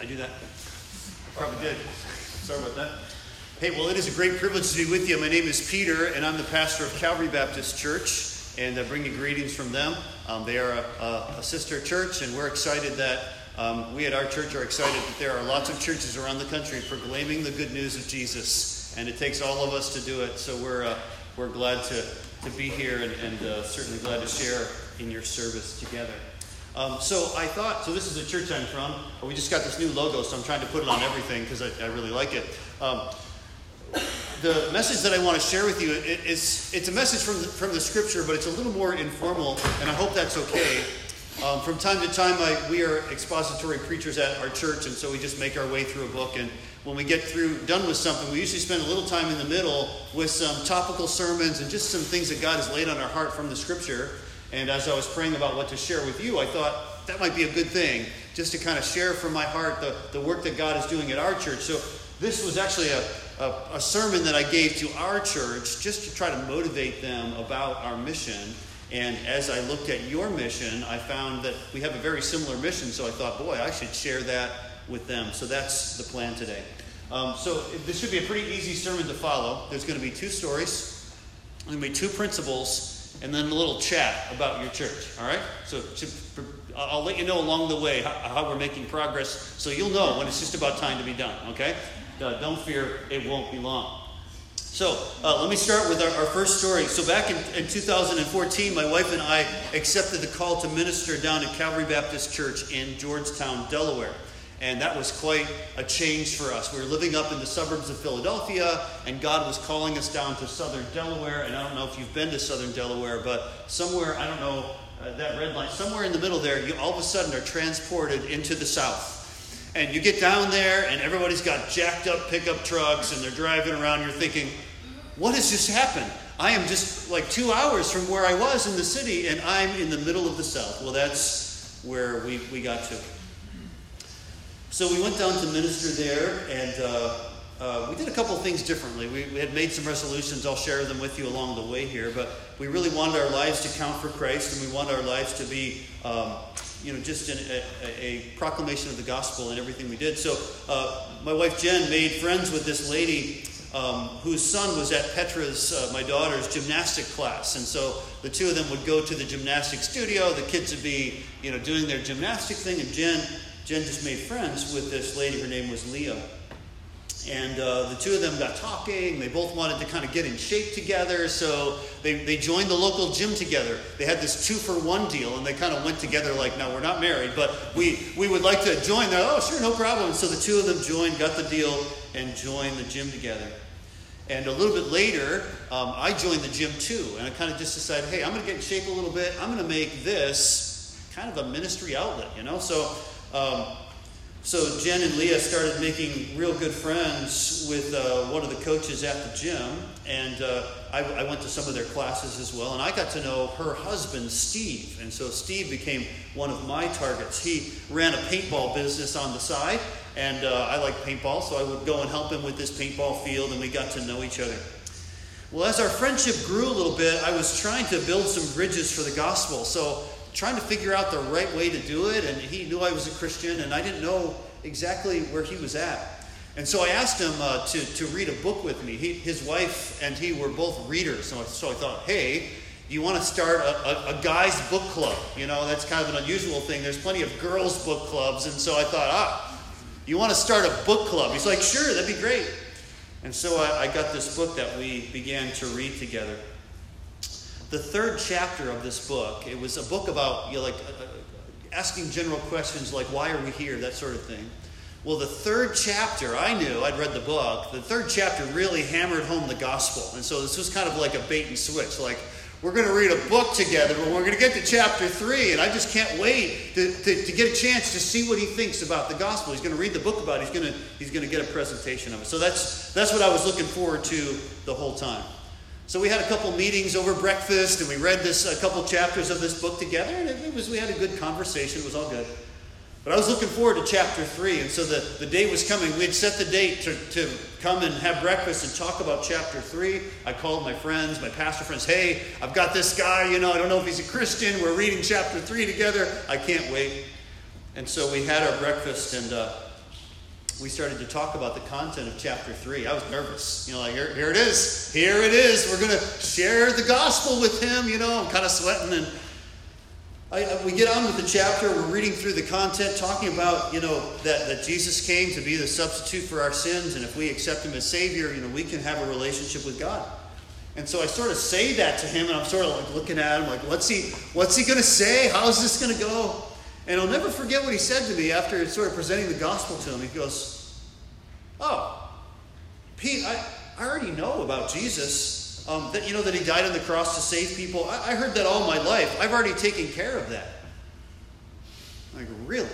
I do that? I probably did. Sorry about that. Hey, well, it is a great privilege to be with you. My name is Peter, and I'm the pastor of Calvary Baptist Church, and I bring you greetings from them. Um, they are a, a, a, sister church, and we're excited that um, we at our church are excited that there are lots of churches around the country proclaiming the good news of Jesus, and it takes all of us to do it. So we're uh, we're glad to to be here, and, and uh, certainly glad to share in your service together. Um, so I thought, so this is the church I'm from. We just got this new logo, so I'm trying to put it on everything because I, I, really like it. Um, the message that I want to share with you it, it's, it's a message from the, from the scripture, but it's a little more informal, and I hope that's okay. Um, from time to time, I, we are expository preachers at our church, and so we just make our way through a book. And when we get through done with something, we usually spend a little time in the middle with some topical sermons and just some things that God has laid on our heart from the scripture. And as I was praying about what to share with you, I thought that might be a good thing, just to kind of share from my heart the, the work that God is doing at our church. So this was actually a, a, a sermon that I gave to our church just to try to motivate them about our mission. And as I looked at your mission, I found that we have a very similar mission. So I thought, boy, I should share that with them. So that's the plan today. Um, so this should be a pretty easy sermon to follow. There's going to be two stories, there's going to be two principles and then a little chat about your church. All right? So I'll let you know along the way how, we're making progress so you'll know when it's just about time to be done. Okay? Uh, don't fear, it won't be long. So uh, let me start with our, our, first story. So back in, in 2014, my wife and I accepted the call to minister down at Calvary Baptist Church in Georgetown, Delaware. And that was quite a change for us. We were living up in the suburbs of Philadelphia, and God was calling us down to southern Delaware. And I don't know if you've been to southern Delaware, but somewhere, I don't know, uh, that red line, somewhere in the middle there, you all of a sudden are transported into the south. And you get down there, and everybody's got jacked up pickup trucks, and they're driving around. You're thinking, what has just happened? I am just like two hours from where I was in the city, and I'm in the middle of the south. Well, that's where we, we got to. So we went down to minister there, and uh, uh, we did a couple of things differently. We, we, had made some resolutions. I'll share them with you along the way here. But we really wanted our lives to count for Christ, and we wanted our lives to be, um, you know, just an, a, a, proclamation of the gospel in everything we did. So uh, my wife Jen made friends with this lady um, whose son was at Petra's, uh, my daughter's, gymnastic class. And so the two of them would go to the gymnastic studio. The kids would be, you know, doing their gymnastic thing, and Jen Jen just made friends with this lady. Her name was Leah. And uh, the two of them got talking. They both wanted to kind of get in shape together. So they, they joined the local gym together. They had this two for one deal, and they kind of went together like, no, we're not married, but we, we would like to join. They're, oh, sure, no problem. So the two of them joined, got the deal, and joined the gym together. And a little bit later, um, I joined the gym too. And I kind of just decided, hey, I'm going to get in shape a little bit. I'm going to make this kind of a ministry outlet, you know? So um, so Jen and Leah started making real good friends with uh, one of the coaches at the gym, and uh, I, I, went to some of their classes as well. And I got to know her husband, Steve, and so Steve became one of my targets. He ran a paintball business on the side, and uh, I like paintball, so I would go and help him with this paintball field, and we got to know each other. Well, as our friendship grew a little bit, I was trying to build some bridges for the gospel. So trying to figure out the right way to do it, and he knew I was a Christian, and I didn't know exactly where he was at. And so I asked him uh, to, to read a book with me. He, his wife and he were both readers, so, so I thought, hey, do you want to start a, a, a, guy's book club? You know, that's kind of an unusual thing. There's plenty of girls' book clubs, and so I thought, ah, you want to start a book club? He's like, sure, that'd be great. And so I, I got this book that we began to read together the third chapter of this book, it was a book about, you know, like uh, uh, asking general questions like, why are we here, that sort of thing. Well, the third chapter, I knew, I'd read the book, the third chapter really hammered home the gospel. And so this was kind of like a bait and switch. Like, we're going to read a book together, but we're going to get to chapter three, and I just can't wait to, to, to, get a chance to see what he thinks about the gospel. He's going to read the book about it. He's going to, he's going to get a presentation of it. So that's, that's what I was looking forward to the whole time. So we had a couple meetings over breakfast, and we read this a couple chapters of this book together, and it, was we had a good conversation. It was all good. But I was looking forward to chapter three, and so the, the day was coming. We had set the date to, to come and have breakfast and talk about chapter three. I called my friends, my pastor friends, hey, I've got this guy, you know, I don't know if he's a Christian. We're reading chapter three together. I can't wait. And so we had our breakfast, and uh, we started to talk about the content of chapter 3. I was nervous. You know, like, here, here it is. Here it is. We're going to share the gospel with him. You know, I'm kind of sweating. And I, we get on with the chapter. We're reading through the content, talking about, you know, that, that Jesus came to be the substitute for our sins. And if we accept him as Savior, you know, we can have a relationship with God. And so I sort of say that to him, and I'm sort of like looking at him, like, what's he, what's he going to say? How's this going to go? And I'll never forget what he said to me after sort of presenting the gospel to him. He goes, Oh, Pete, I, I already know about Jesus. Um, that you know that he died on the cross to save people. I, I heard that all my life. I've already taken care of that. I'm like, really?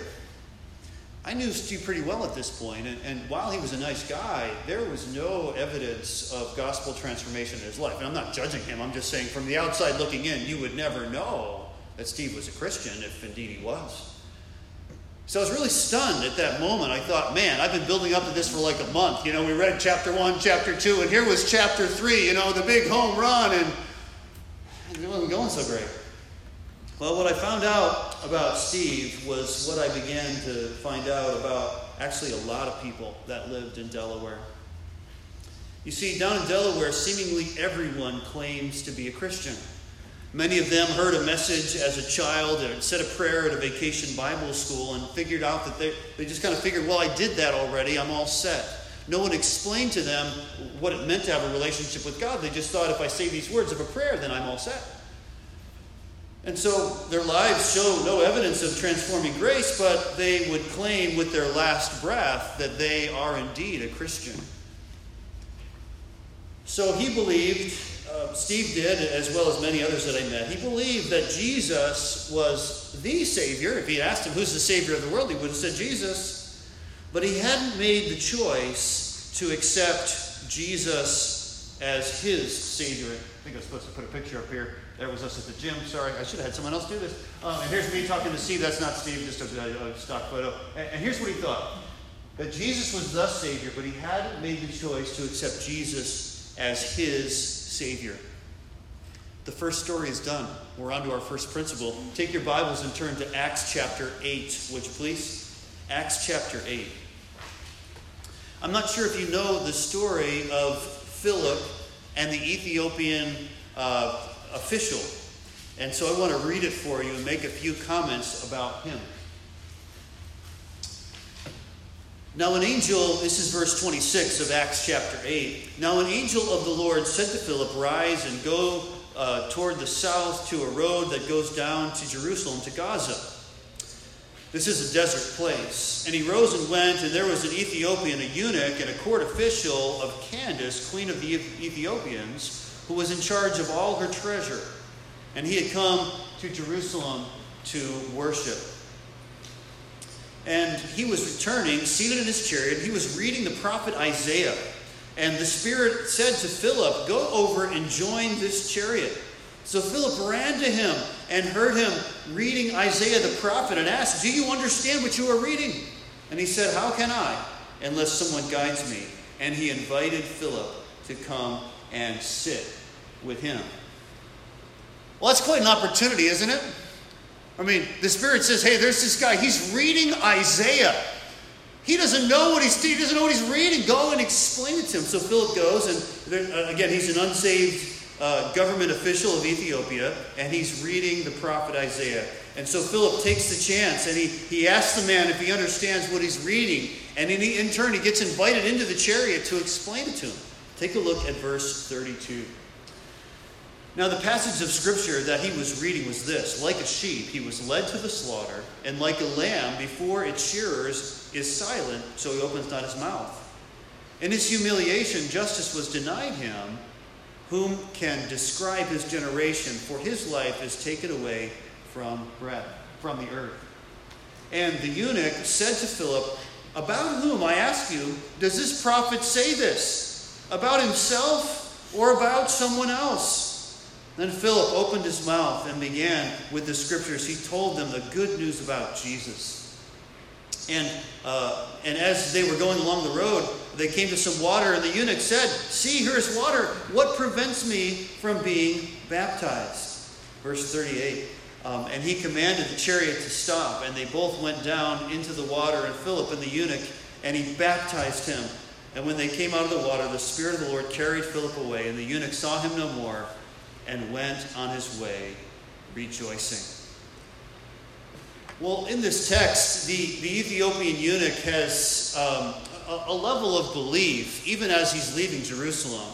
I knew Steve pretty well at this point, and, and while he was a nice guy, there was no evidence of gospel transformation in his life. And I'm not judging him, I'm just saying from the outside looking in, you would never know that Steve was a Christian, if indeed he was. So I was really stunned at that moment. I thought, man, I've been building up to this for like a month. You know, we read chapter one, chapter two, and here was chapter three, you know, the big home run, and it wasn't going so great. Well, what I found out about Steve was what I began to find out about actually a lot of people that lived in Delaware. You see, down in Delaware, seemingly everyone claims to be a Christian. Many of them heard a message as a child and said a prayer at a vacation Bible school and figured out that they, they just kind of figured, well, I did that already, I'm all set. No one explained to them what it meant to have a relationship with God. They just thought if I say these words of a prayer, then I'm all set. And so their lives show no evidence of transforming grace, but they would claim with their last breath that they are indeed a Christian. So he believed uh, Steve did, as well as many others that I met, he believed that Jesus was the Savior. If he asked him, Who's the Savior of the world? he would have said Jesus. But he hadn't made the choice to accept Jesus as his Savior. I think I was supposed to put a picture up here. There was us at the gym. Sorry, I should have had someone else do this. Um, and here's me talking to Steve. That's not Steve, just a, a stock photo. And, and here's what he thought that Jesus was the Savior, but he hadn't made the choice to accept Jesus as his Savior. The first story is done. We're on to our first principle. Take your Bibles and turn to Acts chapter 8, would you please? Acts chapter 8. I'm not sure if you know the story of Philip and the Ethiopian uh, official. And so I want to read it for you and make a few comments about him. Now, an angel, this is verse 26 of Acts chapter 8. Now, an angel of the Lord said to Philip, Rise and go uh, toward the south to a road that goes down to Jerusalem, to Gaza. This is a desert place. And he rose and went, and there was an Ethiopian, a eunuch, and a court official of Candace, queen of the Ethiopians, who was in charge of all her treasure. And he had come to Jerusalem to worship. And he was returning, seated in his chariot. He was reading the prophet Isaiah. And the Spirit said to Philip, Go over and join this chariot. So Philip ran to him and heard him reading Isaiah the prophet and asked, Do you understand what you are reading? And he said, How can I, unless someone guides me? And he invited Philip to come and sit with him. Well, that's quite an opportunity, isn't it? I mean, the Spirit says, hey, there's this guy. He's reading Isaiah. He doesn't know what he's he doesn't know what he's reading. Go and explain it to him. So Philip goes, and uh, again, he's an unsaved uh, government official of Ethiopia, and he's reading the prophet Isaiah. And so Philip takes the chance, and he, he asks the man if he understands what he's reading. And in, in turn, he gets invited into the chariot to explain it to him. Take a look at verse 32. Now, the passage of scripture that he was reading was this Like a sheep, he was led to the slaughter, and like a lamb before its shearers is silent, so he opens not his mouth. In his humiliation, justice was denied him. Whom can describe his generation? For his life is taken away from breath, from the earth. And the eunuch said to Philip, About whom, I ask you, does this prophet say this? About himself or about someone else? Then Philip opened his mouth and began with the scriptures. He told them the good news about Jesus. And, uh, and as they were going along the road, they came to some water, and the eunuch said, See, here's water. What prevents me from being baptized? Verse 38. Um, and he commanded the chariot to stop, and they both went down into the water, and Philip and the eunuch, and he baptized him. And when they came out of the water, the Spirit of the Lord carried Philip away, and the eunuch saw him no more and went on his way rejoicing. Well, in this text, the, the Ethiopian eunuch has um, a, a level of belief even as he's leaving Jerusalem.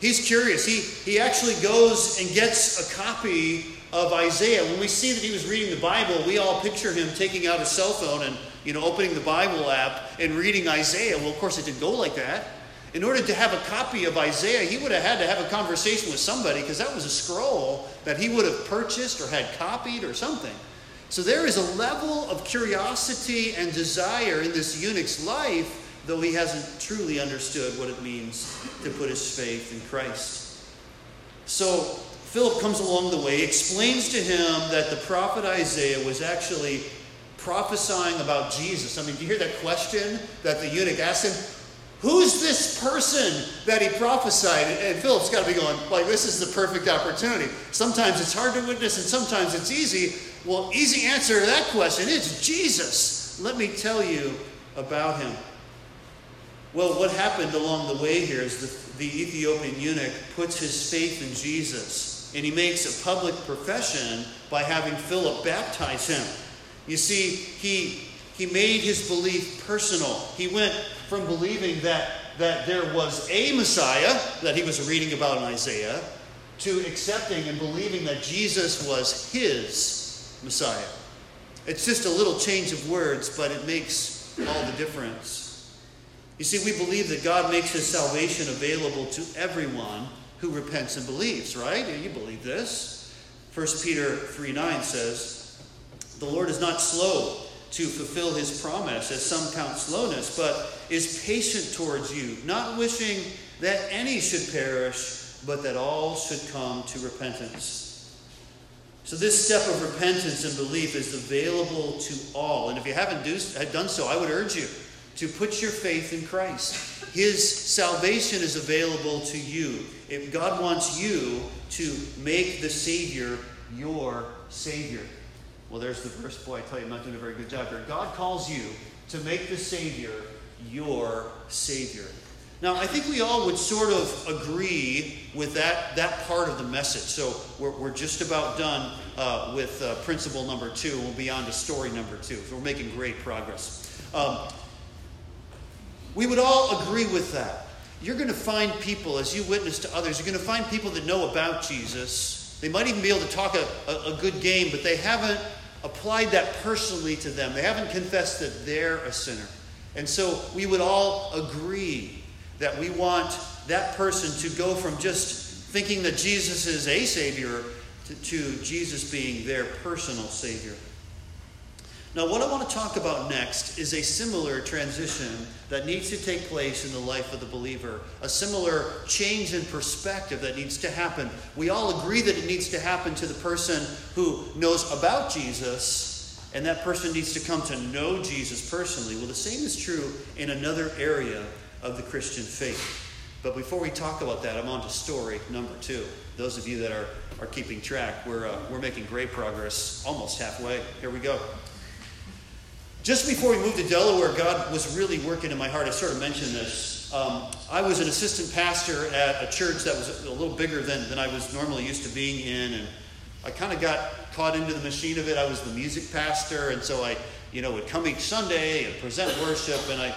He's curious. He, he actually goes and gets a copy of Isaiah. When we see that he was reading the Bible, we all picture him taking out his cell phone and you know opening the Bible app and reading Isaiah. Well, of course, it didn't go like that. In order to have a copy of Isaiah, he would have had to have a conversation with somebody because that was a scroll that he would have purchased or had copied or something. So there is a level of curiosity and desire in this eunuch's life, though he hasn't truly understood what it means to put his faith in Christ. So Philip comes along the way, explains to him that the prophet Isaiah was actually prophesying about Jesus. I mean, do you hear that question that the eunuch asked him? Who's this person that he prophesied? And Philip's got to be going, like, this is the perfect opportunity. Sometimes it's hard to witness and sometimes it's easy. Well, easy answer to that question is Jesus. Let me tell you about him. Well, what happened along the way here is the, the Ethiopian eunuch puts his faith in Jesus and he makes a public profession by having Philip baptize him. You see, he, he made his belief personal. He went from believing that, that there was a Messiah that he was reading about in Isaiah to accepting and believing that Jesus was his Messiah. It's just a little change of words, but it makes all the difference. You see, we believe that God makes his salvation available to everyone who repents and believes, right? You believe this. 1 Peter 3 9 says, The Lord is not slow to fulfill his promise, as some count slowness, but is patient towards you, not wishing that any should perish, but that all should come to repentance. So, this step of repentance and belief is available to all. And if you haven't do, done so, I would urge you to put your faith in Christ. His salvation is available to you. If God wants you to make the Savior your Savior. Well, there's the verse. Boy, I tell you, I'm not doing a very good job here. God calls you to make the Savior your Savior. Now, I think we all would sort of agree with that, that part of the message. So we're, we're just about done uh, with uh, principle number two. We'll be on to story number two. So we're making great progress. Um, we would all agree with that. You're going to find people, as you witness to others, you're going to find people that know about Jesus. They might even be able to talk a, a, a good game, but they haven't applied that personally to them. They haven't confessed that they're a sinner. And so we would all agree that we want that person to go from just thinking that Jesus is a Savior to, to Jesus being their personal Savior. Now, what I want to talk about next is a similar transition that needs to take place in the life of the believer, a similar change in perspective that needs to happen. We all agree that it needs to happen to the person who knows about Jesus, and that person needs to come to know Jesus personally. Well, the same is true in another area of the Christian faith. But before we talk about that, I'm on to story number two. Those of you that are, are keeping track, we're, uh, we're making great progress, almost halfway. Here we go. Just before we moved to Delaware, God was really working in my heart. I sort of mentioned this. Um, I was an assistant pastor at a church that was a little bigger than, than I was normally used to being in, and I kind of got caught into the machine of it. I was the music pastor, and so I, you know, would come each Sunday and present worship, and I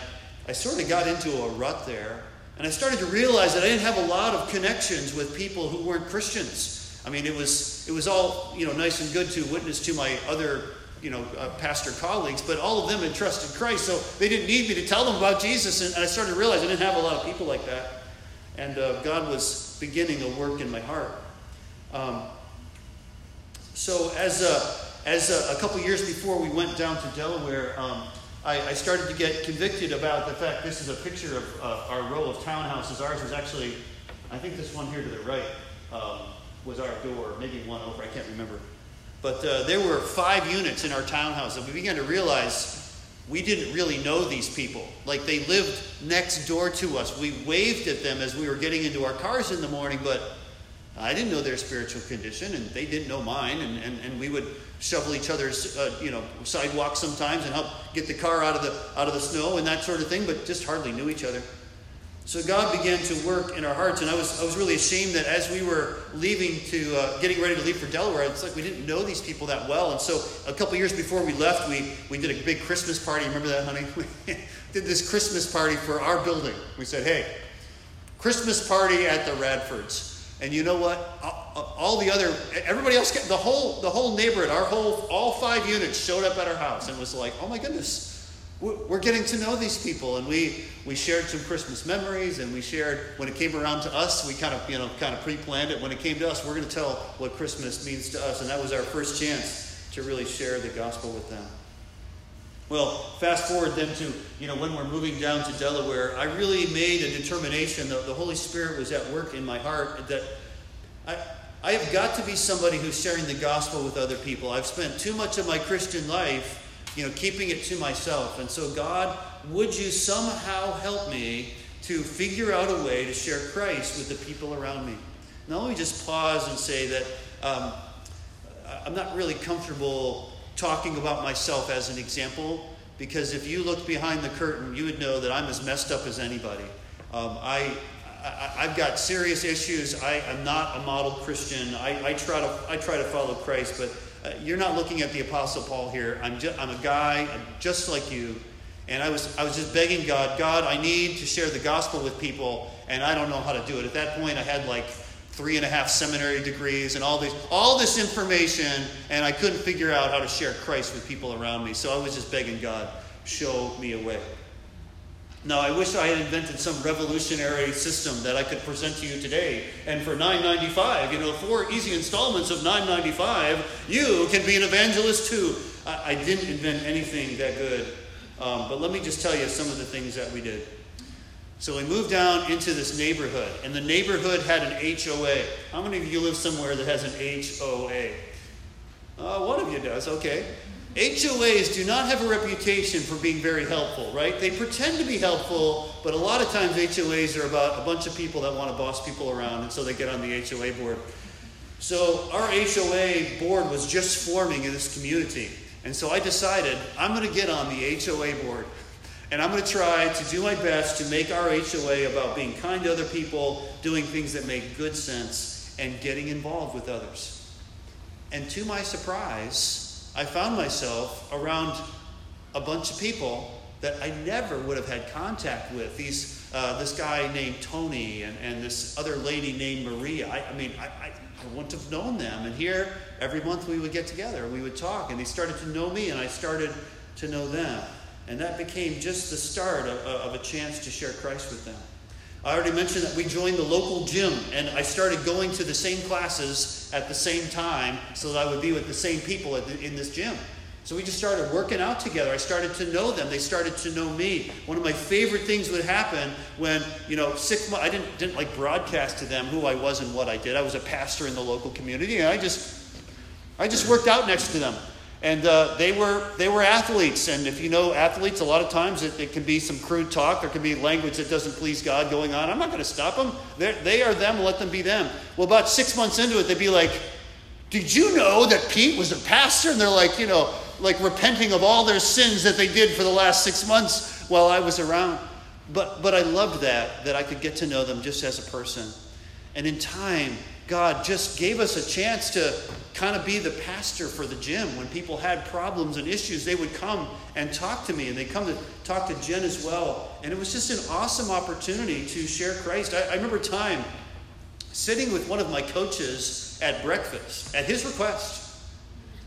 I sort of got into a rut there. And I started to realize that I didn't have a lot of connections with people who weren't Christians. I mean, it was, it was all, you know, nice and good to witness to my other, you know, uh, pastor colleagues, but all of them had trusted Christ, so they didn't need me to tell them about Jesus. And, I started to realize I didn't have a lot of people like that. And uh, God was beginning a work in my heart. Um, so as, a, as a, a couple years before we went down to Delaware, um, I, I, started to get convicted about the fact this is a picture of uh, our row of townhouses. Ours was actually, I think this one here to the right um, was our door, maybe one over, I can't remember. But uh, there were five units in our townhouse, and we began to realize we didn't really know these people. Like they lived next door to us. We waved at them as we were getting into our cars in the morning, but I didn't know their spiritual condition, and they didn't know mine, and, and, and we would shovel each other's uh, you know sidewalks sometimes and help get the car out of the out of the snow and that sort of thing, but just hardly knew each other. So God began to work in our hearts, and I was, I was really ashamed that as we were leaving to, uh, getting ready to leave for Delaware, it's like we didn't know these people that well. And so a couple years before we left, we, we did a big Christmas party. Remember that, honey? We did this Christmas party for our building. We said, hey, Christmas party at the Radfords. And you know what? All the other, everybody else, the whole, the whole neighborhood, our whole, all five units showed up at our house and was like, oh my goodness, we're getting to know these people. And we, we shared some christmas memories and we shared when it came around to us we kind of you know kind of pre-planned it. When it came to us we're going to tell what christmas means to us. And that was our first chance to really share the gospel with them well fast forward then to you know when we're moving down to delaware i really made a determination that the holy spirit was at work in my heart that i I have got to be somebody who's sharing the gospel with other people. I've spent too much of my Christian life you know, keeping it to myself. And so, God, would you somehow help me to figure out a way to share Christ with the people around me? Now, let me just pause and say that um, I'm not really comfortable talking about myself as an example because if you looked behind the curtain, you would know that I'm as messed up as anybody. Um, I, I, have got serious issues. I am not a model Christian. I, I, try to, I try to follow Christ, but uh, you're not looking at the Apostle Paul here. I'm, just, I'm a guy I'm just like you. And I was, I was just begging God, God, I need to share the gospel with people, and I don't know how to do it. At that point, I had like three and a half seminary degrees and all this, all this information, and I couldn't figure out how to share Christ with people around me. So I was just begging God, show me a way. Now, I wish I had invented some revolutionary system that I could present to you today. And for $9.95, you know, four easy installments of $9.95, you can be an evangelist too. I, I didn't invent anything that good. Um, but let me just tell you some of the things that we did. So we moved down into this neighborhood, and the neighborhood had an HOA. How many of you live somewhere that has an HOA? Uh, one of you does, okay. HOAs do not have a reputation for being very helpful, right? They pretend to be helpful, but a lot of times HOAs are about a bunch of people that want to boss people around, and so they get on the HOA board. So our HOA board was just forming in this community. And so I decided I'm going to get on the HOA board. And I'm going to try to do my best to make our HOA about being kind to other people, doing things that make good sense, and getting involved with others. And to my surprise, I found myself around a bunch of people that I never would have had contact with. These, uh, this guy named Tony and, and this other lady named Maria. I, I mean, I, I, I wouldn't have known them. And here, every month we would get together, and we would talk, and they started to know me, and I started to know them. And that became just the start of, of a chance to share Christ with them. I already mentioned that we joined the local gym, and I started going to the same classes at the same time so that I would be with the same people the, in this gym. So we just started working out together. I started to know them. They started to know me. One of my favorite things would happen when, you know, six months, I didn't, didn't like broadcast to them who I was and what I did. I was a pastor in the local community, and I just, I just worked out next to them. And uh, they, were, they were athletes. And if you know athletes, a lot of times it, it, can be some crude talk. There can be language that doesn't please God going on. I'm not going to stop them. They're, they are them. Let them be them. Well, about six months into it, they'd be like, Did you know that Pete was a pastor? And they're like, you know, like repenting of all their sins that they did for the last six months while I was around. But, but I loved that, that I could get to know them just as a person. And in time, God just gave us a chance to kind of be the pastor for the gym. When people had problems and issues, they would come and talk to me, and they come to talk to Jen as well. And it was just an awesome opportunity to share Christ. I, I remember time sitting with one of my coaches at breakfast at his request.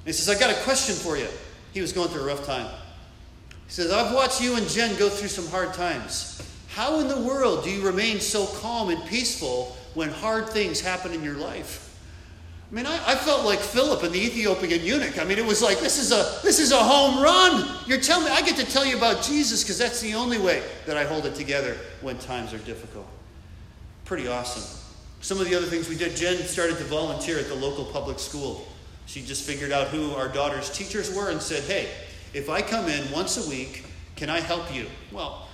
he says, I got a question for you. He was going through a rough time. He says, I've watched you and Jen go through some hard times. How in the world do you remain so calm and peaceful when hard things happen in your life. I mean, I, I, felt like Philip and the Ethiopian eunuch. I mean, it was like this is a this is a home run. You're telling me I get to tell you about Jesus because that's the only way that I hold it together when times are difficult. Pretty awesome. Some of the other things we did, Jen started to volunteer at the local public school. She just figured out who our daughter's teachers were and said, "Hey, if I come in once a week, can I help you?" Well,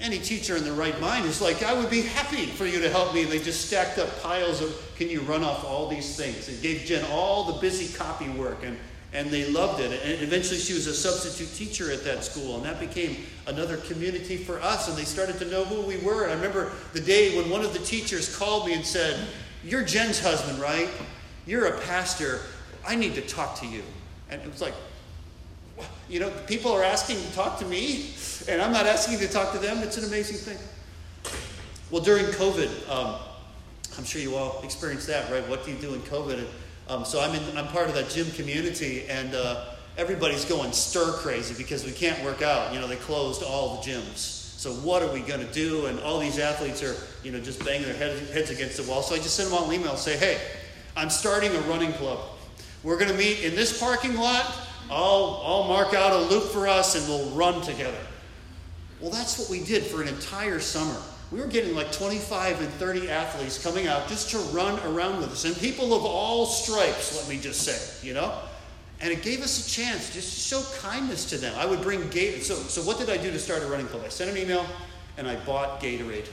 any teacher in the right mind is like, I would be happy for you to help me. And they just stacked up piles of, can you run off all these things? It gave Jen all the busy copy work, and, and they loved it. And eventually she was a substitute teacher at that school, and that became another community for us, and they started to know who we were. And I remember the day when one of the teachers called me and said, You're Jen's husband, right? You're a pastor. I need to talk to you. And it was like, you know, people are asking to talk to me, and I'm not asking to talk to them. It's an amazing thing. Well, during COVID, um, I'm sure you all experienced that, right? What do you do in COVID? Um, so I'm in, I'm part of that gym community, and uh, everybody's going stir crazy because we can't work out. You know, they closed all the gyms. So what are we going to do? And all these athletes are, you know, just banging their heads, heads against the wall. So I just sent them all an email, say, hey, I'm starting a running club. We're going to meet in this parking lot I'll, I'll mark out a loop for us and we'll run together. Well, that's what we did for an entire summer. We were getting like 25 and 30 athletes coming out just to run around with us. And people of all stripes, let me just say, you know? And it gave us a chance just to show kindness to them. I would bring Gatorade. So, so what did I do to start a running club? I sent an email and I bought Gatorade.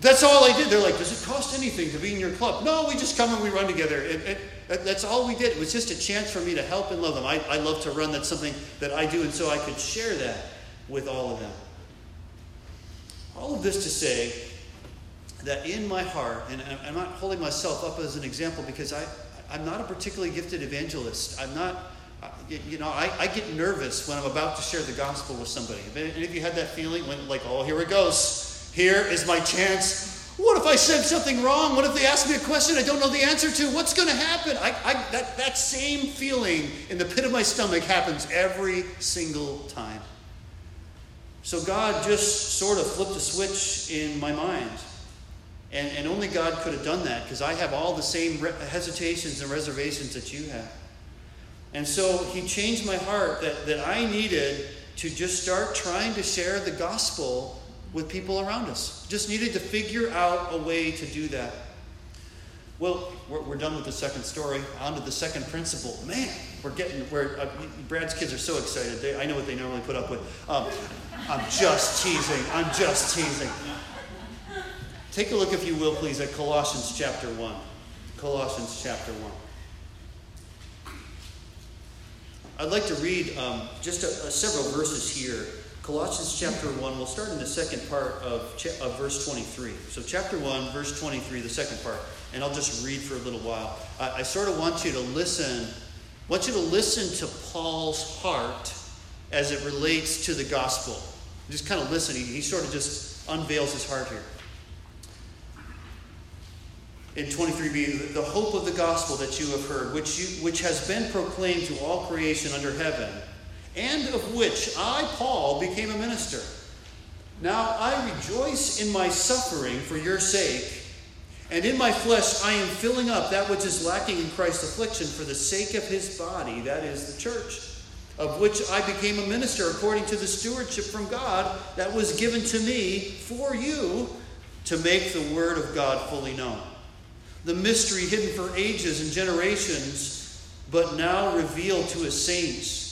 That's all I did. They're like, does it cost anything to be in your club? No, we just come and we run together. It, it, that's all we did. It was just a chance for me to help and love them. I, I love to run. That's something that I do, and so I could share that with all of them. All of this to say that in my heart, and I'm not holding myself up as an example because I, I'm not a particularly gifted evangelist. I'm not, you know, I, I get nervous when I'm about to share the gospel with somebody. Any of you had that feeling when, like, oh, here it goes. Here is my chance what if I said something wrong? What if they ask me a question I don't know the answer to? What's going to happen? I, I, that, that same feeling in the pit of my stomach happens every single time. So God just sort of flipped a switch in my mind. And, and only God could have done that because I have all the same re- hesitations and reservations that you have. And so He changed my heart that, that I needed to just start trying to share the gospel with people around us. Just needed to figure out a way to do that. Well, we're, we're done with the second story. On to the second principle. Man, we're getting where uh, Brad's kids are so excited. They, I know what they normally put up with. Um, I'm just teasing. I'm just teasing. Take a look, if you will, please, at Colossians chapter 1. Colossians chapter 1. I'd like to read um, just a, a several verses here Colossians chapter 1, we'll start in the second part of, of verse 23. So, chapter 1, verse 23, the second part, and I'll just read for a little while. I, I sort of want you to listen, want you to listen to Paul's heart as it relates to the gospel. Just kind of listen. He, he sort of just unveils his heart here. In 23b, the hope of the gospel that you have heard, which, you, which has been proclaimed to all creation under heaven and of which I, Paul, became a minister. Now I rejoice in my suffering for your sake, and in my flesh I am filling up that which is lacking in Christ's affliction for the sake of his body, that is the church, of which I became a minister according to the stewardship from God that was given to me for you to make the word of God fully known. The mystery hidden for ages and generations, but now revealed to his saints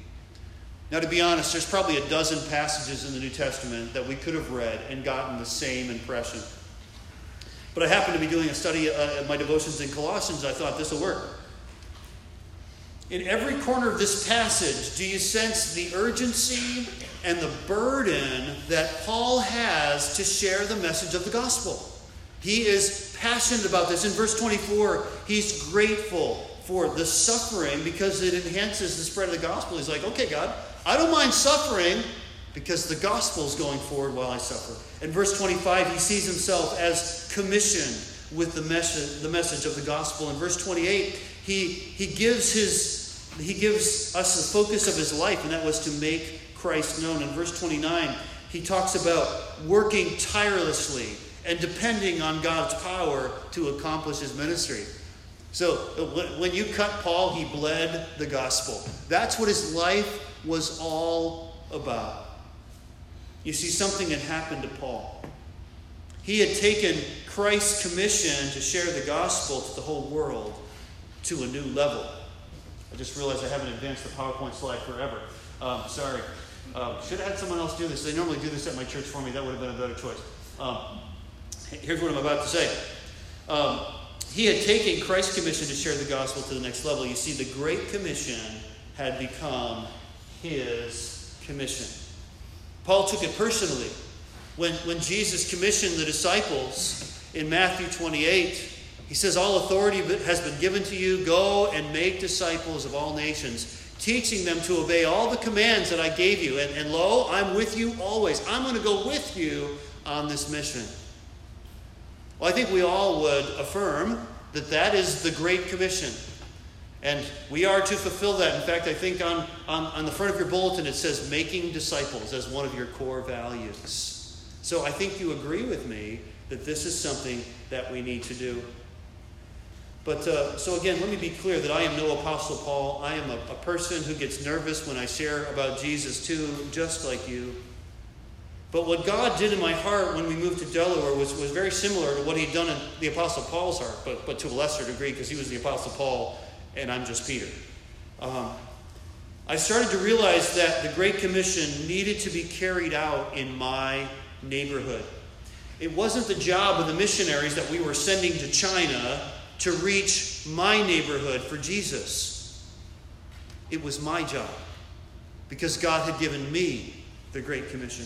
Now, to be honest, there's probably a dozen passages in the New Testament that we could have read and gotten the same impression. But I happened to be doing a study uh, of my devotions in Colossians, I thought this will work. In every corner of this passage, do you sense the urgency and the burden that Paul has to share the message of the gospel? He is passionate about this. In verse 24, he's grateful for the suffering because it enhances the spread of the gospel. He's like, okay, God, I don't mind suffering because the gospel is going forward while I suffer. In verse 25, he sees himself as commissioned with the message, the message of the gospel. In verse 28, he, he, gives his, he gives us the focus of his life, and that was to make Christ known. In verse 29, he talks about working tirelessly and depending on God's power to accomplish his ministry. So when you cut Paul, he bled the gospel. That's what his life was all about. You see, something had happened to Paul. He had taken Christ's commission to share the gospel to the whole world to a new level. I just realized I haven't advanced the PowerPoint slide forever. Um, sorry. Um, should have had someone else do this. They normally do this at my church for me. That would have been a better choice. Um, here's what I'm about to say. He had taken Christ's commission to share the gospel to the next level. You see, the Great Commission had become his commission. Paul took it personally. When, when Jesus commissioned the disciples in Matthew 28, he says, All authority has been given to you. Go and make disciples of all nations, teaching them to obey all the commands that I gave you. And, and lo, I'm with you always. I'm going to go with you on this mission. Well, I think we all would affirm that that is the Great Commission. And we are to fulfill that. In fact, I think on, on, on the front of your bulletin it says making disciples as one of your core values. So I think you agree with me that this is something that we need to do. But uh, so again, let me be clear that I am no Apostle Paul. I am a, a person who gets nervous when I share about Jesus too, just like you. But what God did in my heart when we moved to Delaware was, was very similar to what He'd done in the Apostle Paul's heart, but, but to a lesser degree because he was the Apostle Paul and I'm just Peter. Um, I started to realize that the Great Commission needed to be carried out in my neighborhood. It wasn't the job of the missionaries that we were sending to China to reach my neighborhood for Jesus. It was my job because God had given me the Great Commission.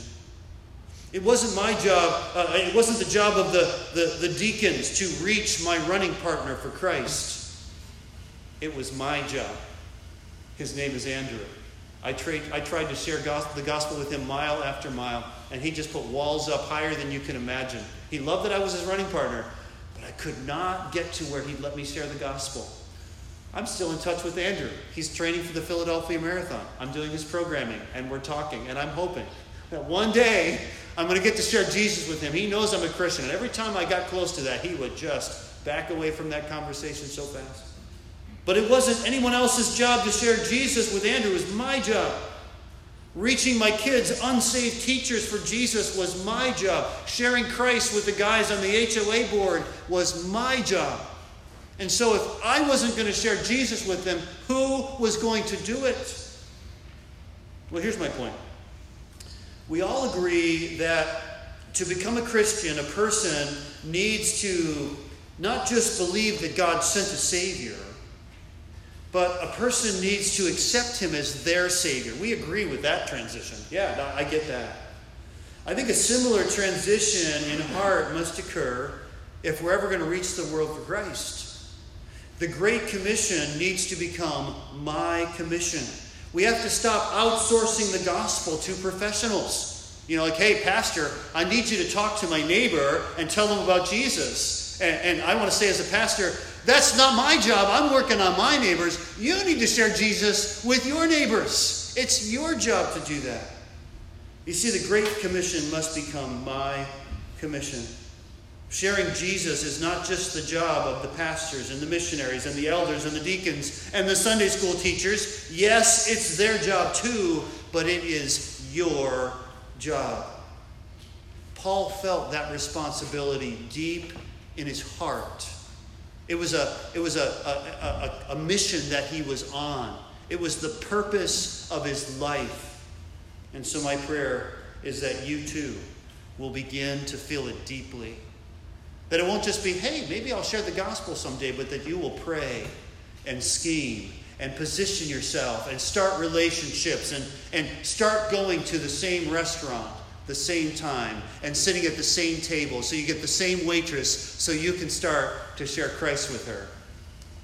It wasn't my job, uh, it wasn't the job of the, the, the deacons to reach my running partner for Christ. It was my job. His name is Andrew. I, tried, I tried to share gospel, the gospel with him mile after mile, and he just put walls up higher than you can imagine. He loved that I was his running partner, but I could not get to where he'd let me share the gospel. I'm still in touch with Andrew. He's training for the Philadelphia Marathon. I'm doing his programming, and we're talking, and I'm hoping that one day I'm going to get to share Jesus with him. He knows I'm a Christian. And every time I got close to that, he would just back away from that conversation so fast. But it wasn't anyone else's job to share Jesus with Andrew, it was my job. Reaching my kids, unsaved teachers for Jesus, was my job. Sharing Christ with the guys on the HOA board was my job. And so, if I wasn't going to share Jesus with them, who was going to do it? Well, here's my point we all agree that to become a Christian, a person needs to not just believe that God sent a Savior, but a person needs to accept Him as their Savior. We agree with that transition. Yeah, I get that. I think a similar transition in heart must occur if we're ever going to reach the world for Christ. The Great Commission needs to become my commission. We have to stop outsourcing the gospel to professionals. You know, like, hey, Pastor, I need you to talk to my neighbor and tell them about Jesus. And, and I want to say, as a pastor, that's not my job. I'm working on my neighbors. You need to share Jesus with your neighbors. It's your job to do that. You see, the Great Commission must become my commission. Sharing Jesus is not just the job of the pastors and the missionaries and the elders and the deacons and the Sunday school teachers. Yes, it's their job too, but it is your job. Paul felt that responsibility deep in his heart. It was a, it was a, a, a, a mission that he was on. It was the purpose of his life. And so my prayer is that you too will begin to feel it deeply that it won't just be, hey, maybe I'll share the gospel someday, but that you will pray and scheme and position yourself and start relationships and, and start going to the same restaurant the same time and sitting at the same table so you get the same waitress so you can start to share Christ with her.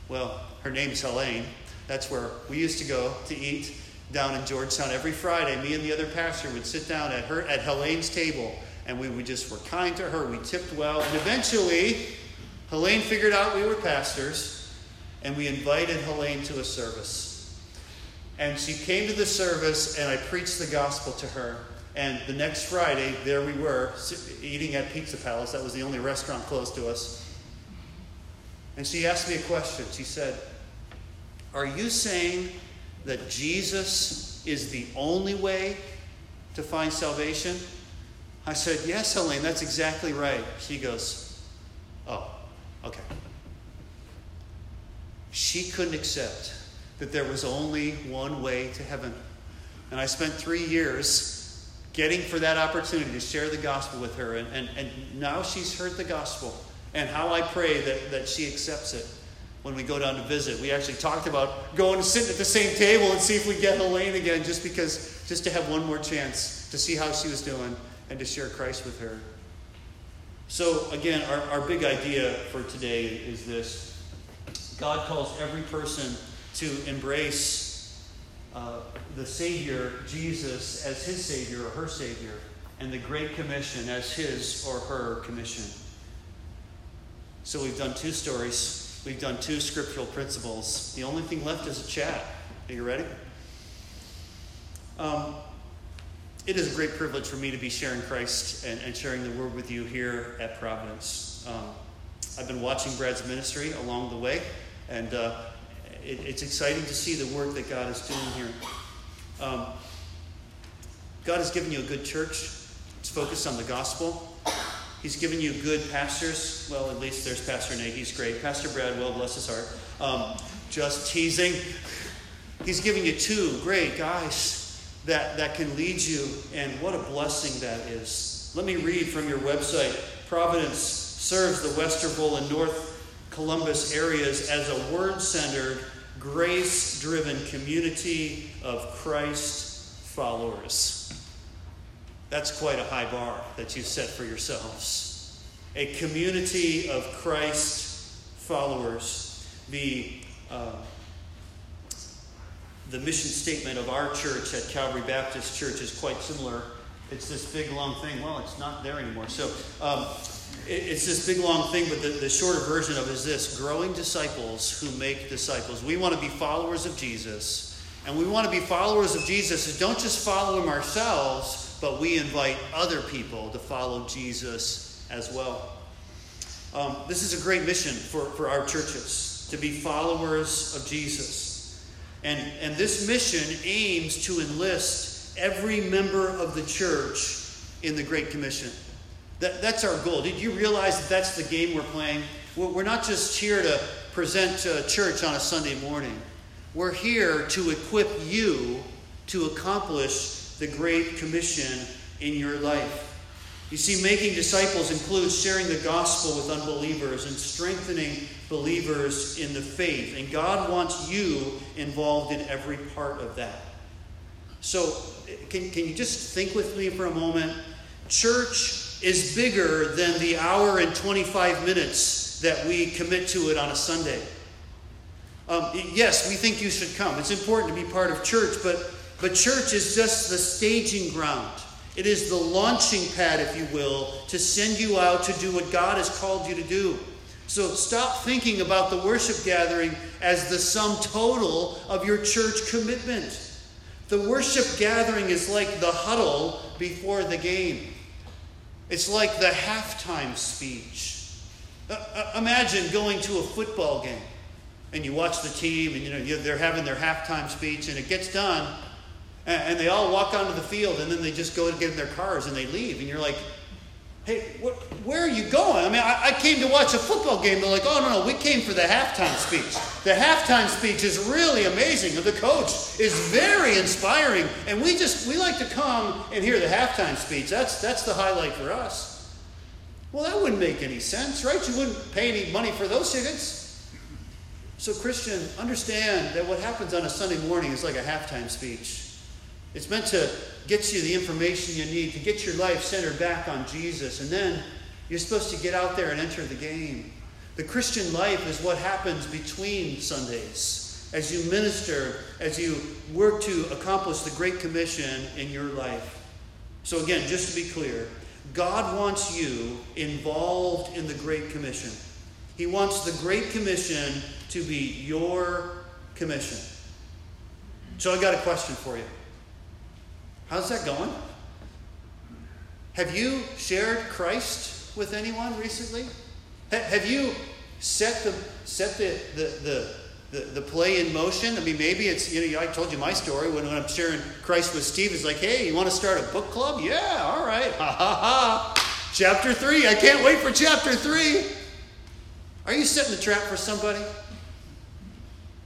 Well, her name's Helene. That's where we used to go to eat down in Georgetown every Friday. Me and the other pastor would sit down at her at Helene's table and we, we just were kind to her. We tipped well. And eventually, Helene figured out we were pastors, and we invited Helene to a service. And she came to the service, and I preached the gospel to her. And the next Friday, there we were, eating at Pizza Palace. That was the only restaurant close to us. And she asked me a question. She said, Are you saying that Jesus is the only way to find salvation? I said, Yes, Helene, that's exactly right. She goes, Oh, okay. She couldn't accept that there was only one way to heaven. And I spent three years getting for that opportunity to share the gospel with her. And, and, and now she's heard the gospel. And how I pray that, that she accepts it when we go down to visit. We actually talked about going to sit at the same table and see if we get Helene again, just because, just to have one more chance to see how she was doing and to share Christ with her. So, again, our, our big idea for today is this God calls every person to embrace uh, the Savior, Jesus, as his Savior or her Savior, and the Great Commission as his or her commission. So we've done two stories, we've done two scriptural principles. The only thing left is a chat. Are you ready? Um, it is a great privilege for me to be sharing Christ and, and sharing the word with you here at Providence. Um, I've been watching Brad's ministry along the way, and uh, it, it's exciting to see the work that God is doing here. Um, God has given you a good church. It's focused on the gospel. He's given you good pastors. Well, at least there's Pastor Nate. He's great. Pastor Brad, well, bless his heart. Um, just teasing. He's giving you two great guys that, that can lead you, and what a blessing that is. Let me read from your website. Providence serves the Westerville and North Columbus areas as a word centered, grace driven community of Christ followers. That's quite a high bar that you set for yourselves. A community of Christ followers. The, uh, the mission statement of our church at Calvary Baptist Church is quite similar. It's this big long thing. Well, it's not there anymore. So, um, it's this big long thing, but the, the shorter version of it is this growing disciples who make disciples. We want to be followers of Jesus. And we want to be followers of Jesus who don't just follow him ourselves, but we invite other people to follow Jesus as well. Um, this is a great mission for, for our churches to be followers of Jesus. And, and this mission aims to enlist every member of the church in the Great Commission. That, that's our goal. Did you realize that that's the game we're playing? We're not just here to present to church on a Sunday morning. We're here to equip you to accomplish the Great Commission in your life. You see, making disciples includes sharing the gospel with unbelievers and strengthening believers in the faith. And God wants you involved in every part of that. So, can, can you just think with me for a moment? Church is bigger than the hour and 25 minutes that we commit to it on a Sunday. Um, yes, we think you should come. It's important to be part of church, but, but church is just the staging ground. It is the launching pad, if you will, to send you out to do what God has called you to do. So stop thinking about the worship gathering as the sum total of your church commitment. The worship gathering is like the huddle before the game. It's like the halftime speech. Uh, uh, imagine going to a football game and you watch the team and you know they're having their halftime speech and it gets done and, they all walk onto the field and then they just go to get in their cars and they leave and you're like Hey, wh- where are you going? I mean, I-, I came to watch a football game. They're like, oh, no, no, we came for the halftime speech. The halftime speech is really amazing. The coach is very inspiring. And we just, we like to come and hear the halftime speech. That's, that's the highlight for us. Well, that wouldn't make any sense, right? You wouldn't pay any money for those tickets. So, Christian, understand that what happens on a Sunday morning is like a halftime speech. It's meant to get you the information you need to get your life centered back on Jesus. And then you're supposed to get out there and enter the game. The Christian life is what happens between Sundays as you minister, as you work to accomplish the Great Commission in your life. So, again, just to be clear, God wants you involved in the Great Commission. He wants the Great Commission to be your commission. So, I got a question for you. How's that going? Have you shared Christ with anyone recently? Have you set the set the the, the the, the play in motion. I mean, maybe it's, you know, I told you my story when, when I'm sharing Christ with Steve. It's like, hey, you want to start a book club? Yeah, all right. Ha ha ha. Chapter three. I can't wait for chapter three. Are you setting the trap for somebody?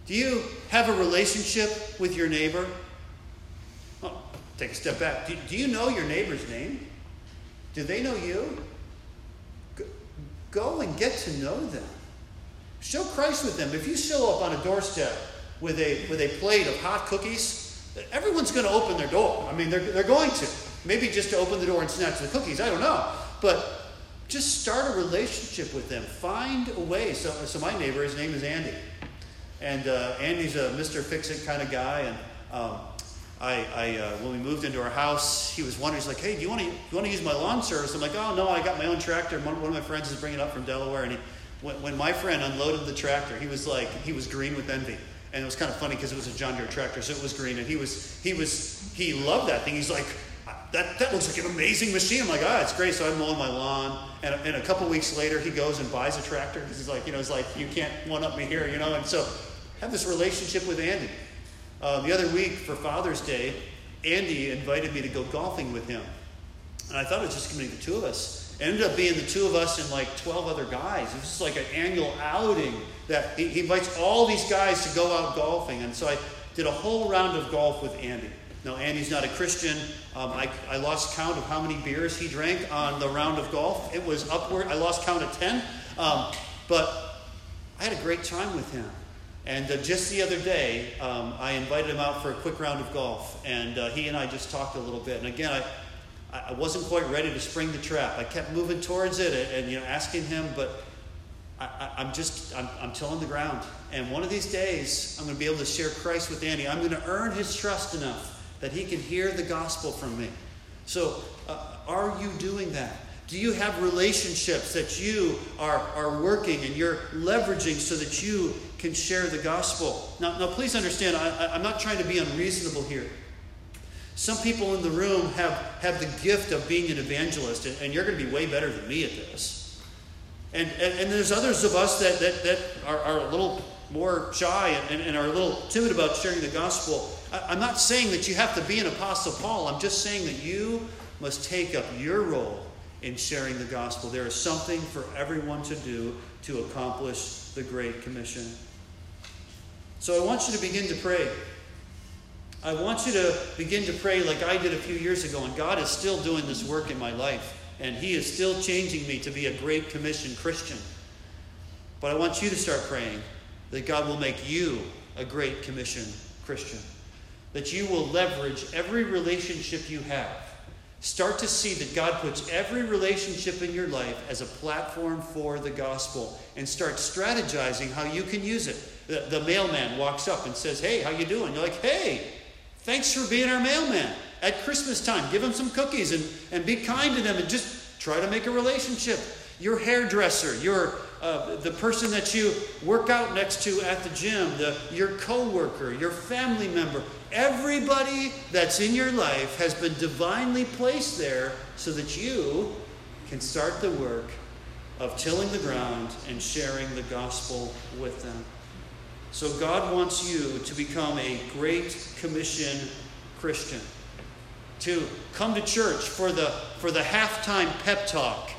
Do you have a relationship with your neighbor? Take a step back. Do, do you know your neighbor's name? Do they know you? Go and get to know them. Show Christ with them. If you show up on a doorstep with a, with a plate of hot cookies, everyone's going to open their door. I mean, they're, they're going to. Maybe just to open the door and snatch the cookies. I don't know. But just start a relationship with them. Find a way. So, so my neighbor, his name is Andy. And uh, Andy's a Mr. Fix It kind of guy. And um, I, I uh, when we moved into our house, he was wondering, he's like, hey, do you want to you want to use my lawn service? I'm like, oh, no, I got my own tractor. One, one of my friends is bringing it up from Delaware. And he, when, when my friend unloaded the tractor, he was like, he was green with envy. And it was kind of funny because it was a John Deere tractor, so it was green. And he was, he was, he loved that thing. He's like, that, that looks like an amazing machine. I'm like, ah, it's great. So I'm mowing my lawn. And, and a couple weeks later, he goes and buys a tractor because he's like, you know, it's like, you can't one up me here, you know. And so have this relationship with Andy. Uh, the other week for Father's Day, Andy invited me to go golfing with him. And I thought it was just going to be the two of us. It ended up being the two of us and like 12 other guys. It was just like an annual outing that he, he invites all these guys to go out golfing. And so I did a whole round of golf with Andy. Now, Andy's not a Christian. Um, I, I lost count of how many beers he drank on the round of golf. It was upward. I lost count of 10. Um, but I had a great time with him. And uh, just the other day, um, I invited him out for a quick round of golf. And uh, he and I just talked a little bit. And again, I, I wasn't quite ready to spring the trap. I kept moving towards it and, and you know asking him, but I, am just I'm, I'm tilling the ground. And one of these days, I'm going to be able to share Christ with Andy. I'm going to earn his trust enough that he can hear the gospel from me. So, uh, are you doing that? Do you have relationships that you are, are working and you're leveraging so that you can share the gospel? Now, now please understand, I, I'm not trying to be unreasonable here. Some people in the room have, have the gift of being an evangelist, and, and you're going to be way better than me at this. And, and, and there's others of us that, that, that are, are a little more shy and, and, are a little timid about sharing the gospel. I, I'm not saying that you have to be an Apostle Paul. I'm just saying that you must take up your role in sharing the gospel. There is something for everyone to do to accomplish the Great Commission. So I want you to begin to pray. I want you to begin to pray like I did a few years ago, and God is still doing this work in my life, and He is still changing me to be a Great Commission Christian. But I want you to start praying that God will make you a Great Commission Christian, that you will leverage every relationship you have. Start to see that God puts every relationship in your life as a platform for the gospel and start strategizing how you can use it. The, the mailman walks up and says, Hey, how you doing? You're like, Hey, Thanks for being our mailman at Christmas time. Give them some cookies and, and be kind to them and just try to make a relationship. Your hairdresser, your uh, the person that you work out next to at the gym, the, your coworker, your family member, everybody that's in your life has been divinely placed there so that you can start the work of tilling the ground and sharing the gospel with them. So God wants you to become a Great Commission Christian. To come to church for the, for the halftime pep talk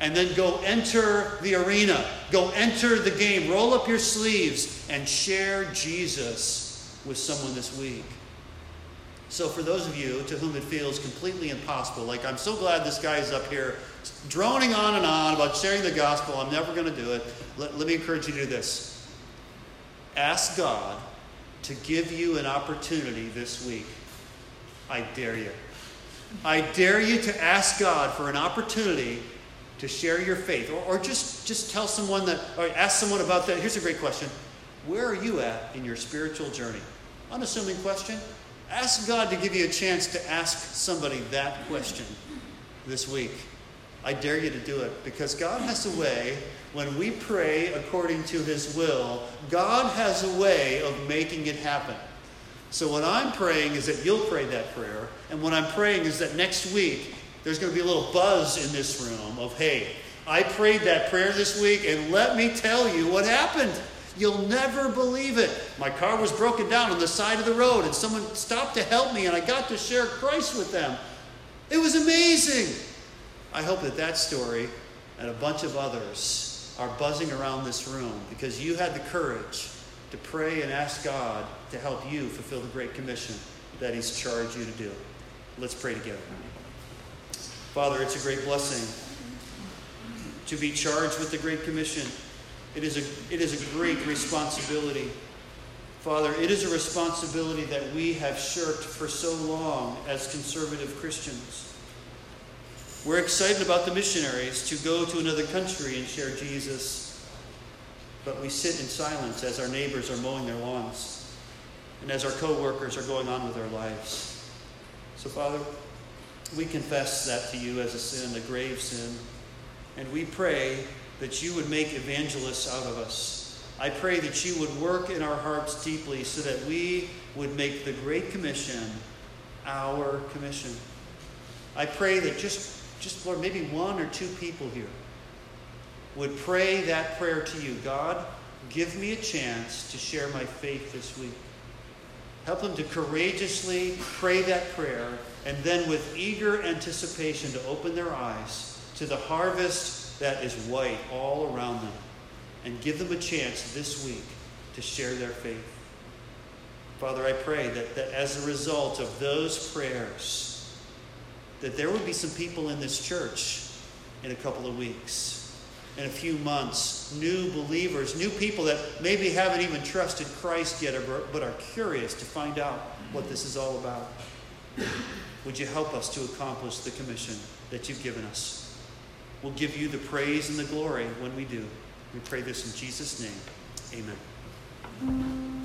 and then go enter the arena, go enter the game, roll up your sleeves, and share Jesus with someone this week. So, for those of you to whom it feels completely impossible, like I'm so glad this guy is up here droning on and on about sharing the gospel, I'm never going to do it. Let, let me encourage you to do this. Ask God to give you an opportunity this week. I dare you. I dare you to ask God for an opportunity to share your faith. Or, or just, just tell someone that, or ask someone about that. Here's a great question Where are you at in your spiritual journey? Unassuming question. Ask God to give you a chance to ask somebody that question this week. I dare you to do it because God has a way when we pray according to His will, God has a way of making it happen. So what I'm praying is that you'll pray that prayer, and what I'm praying is that next week there's going to be a little buzz in this room of, hey, I prayed that prayer this week, and let me tell you what happened. You'll never believe it. My car was broken down on the side of the road, and someone stopped to help me, and I got to share Christ with them. It was amazing. I hope that that story and a bunch of others are buzzing around this room because you had the courage to pray and ask God to help you fulfill the Great Commission that He's charged you to do. Let's pray together. Father, it's a great blessing to be charged with the Great Commission. It is a, it is a great responsibility. Father, it is a responsibility that we have shirked for so long as conservative Christians. We're excited about the missionaries to go to another country and share Jesus, but we sit in silence as our neighbors are mowing their lawns and as our co-workers are going on with their lives. So, Father, we confess that to you as a sin, a grave sin, and we pray that you would make evangelists out of us. I pray that you would work in our hearts deeply so that we would make the Great Commission our commission. I pray that just, just Lord, maybe one or two people here would pray that prayer to you. God, give me a chance to share my faith this week. Help them to courageously pray that prayer and then with eager anticipation to open their eyes to the harvest that is white all around them and give them a chance this week to share their faith. Father, I pray that, that as a result of those prayers, that there would be some people in this church in a couple of weeks, in a few months, new believers, new people that maybe haven't even trusted Christ yet, but are curious to find out what this is all about. Would you help us to accomplish the commission that you've given us? We'll give you the praise and the glory when we do. We pray this in Jesus' name. Amen.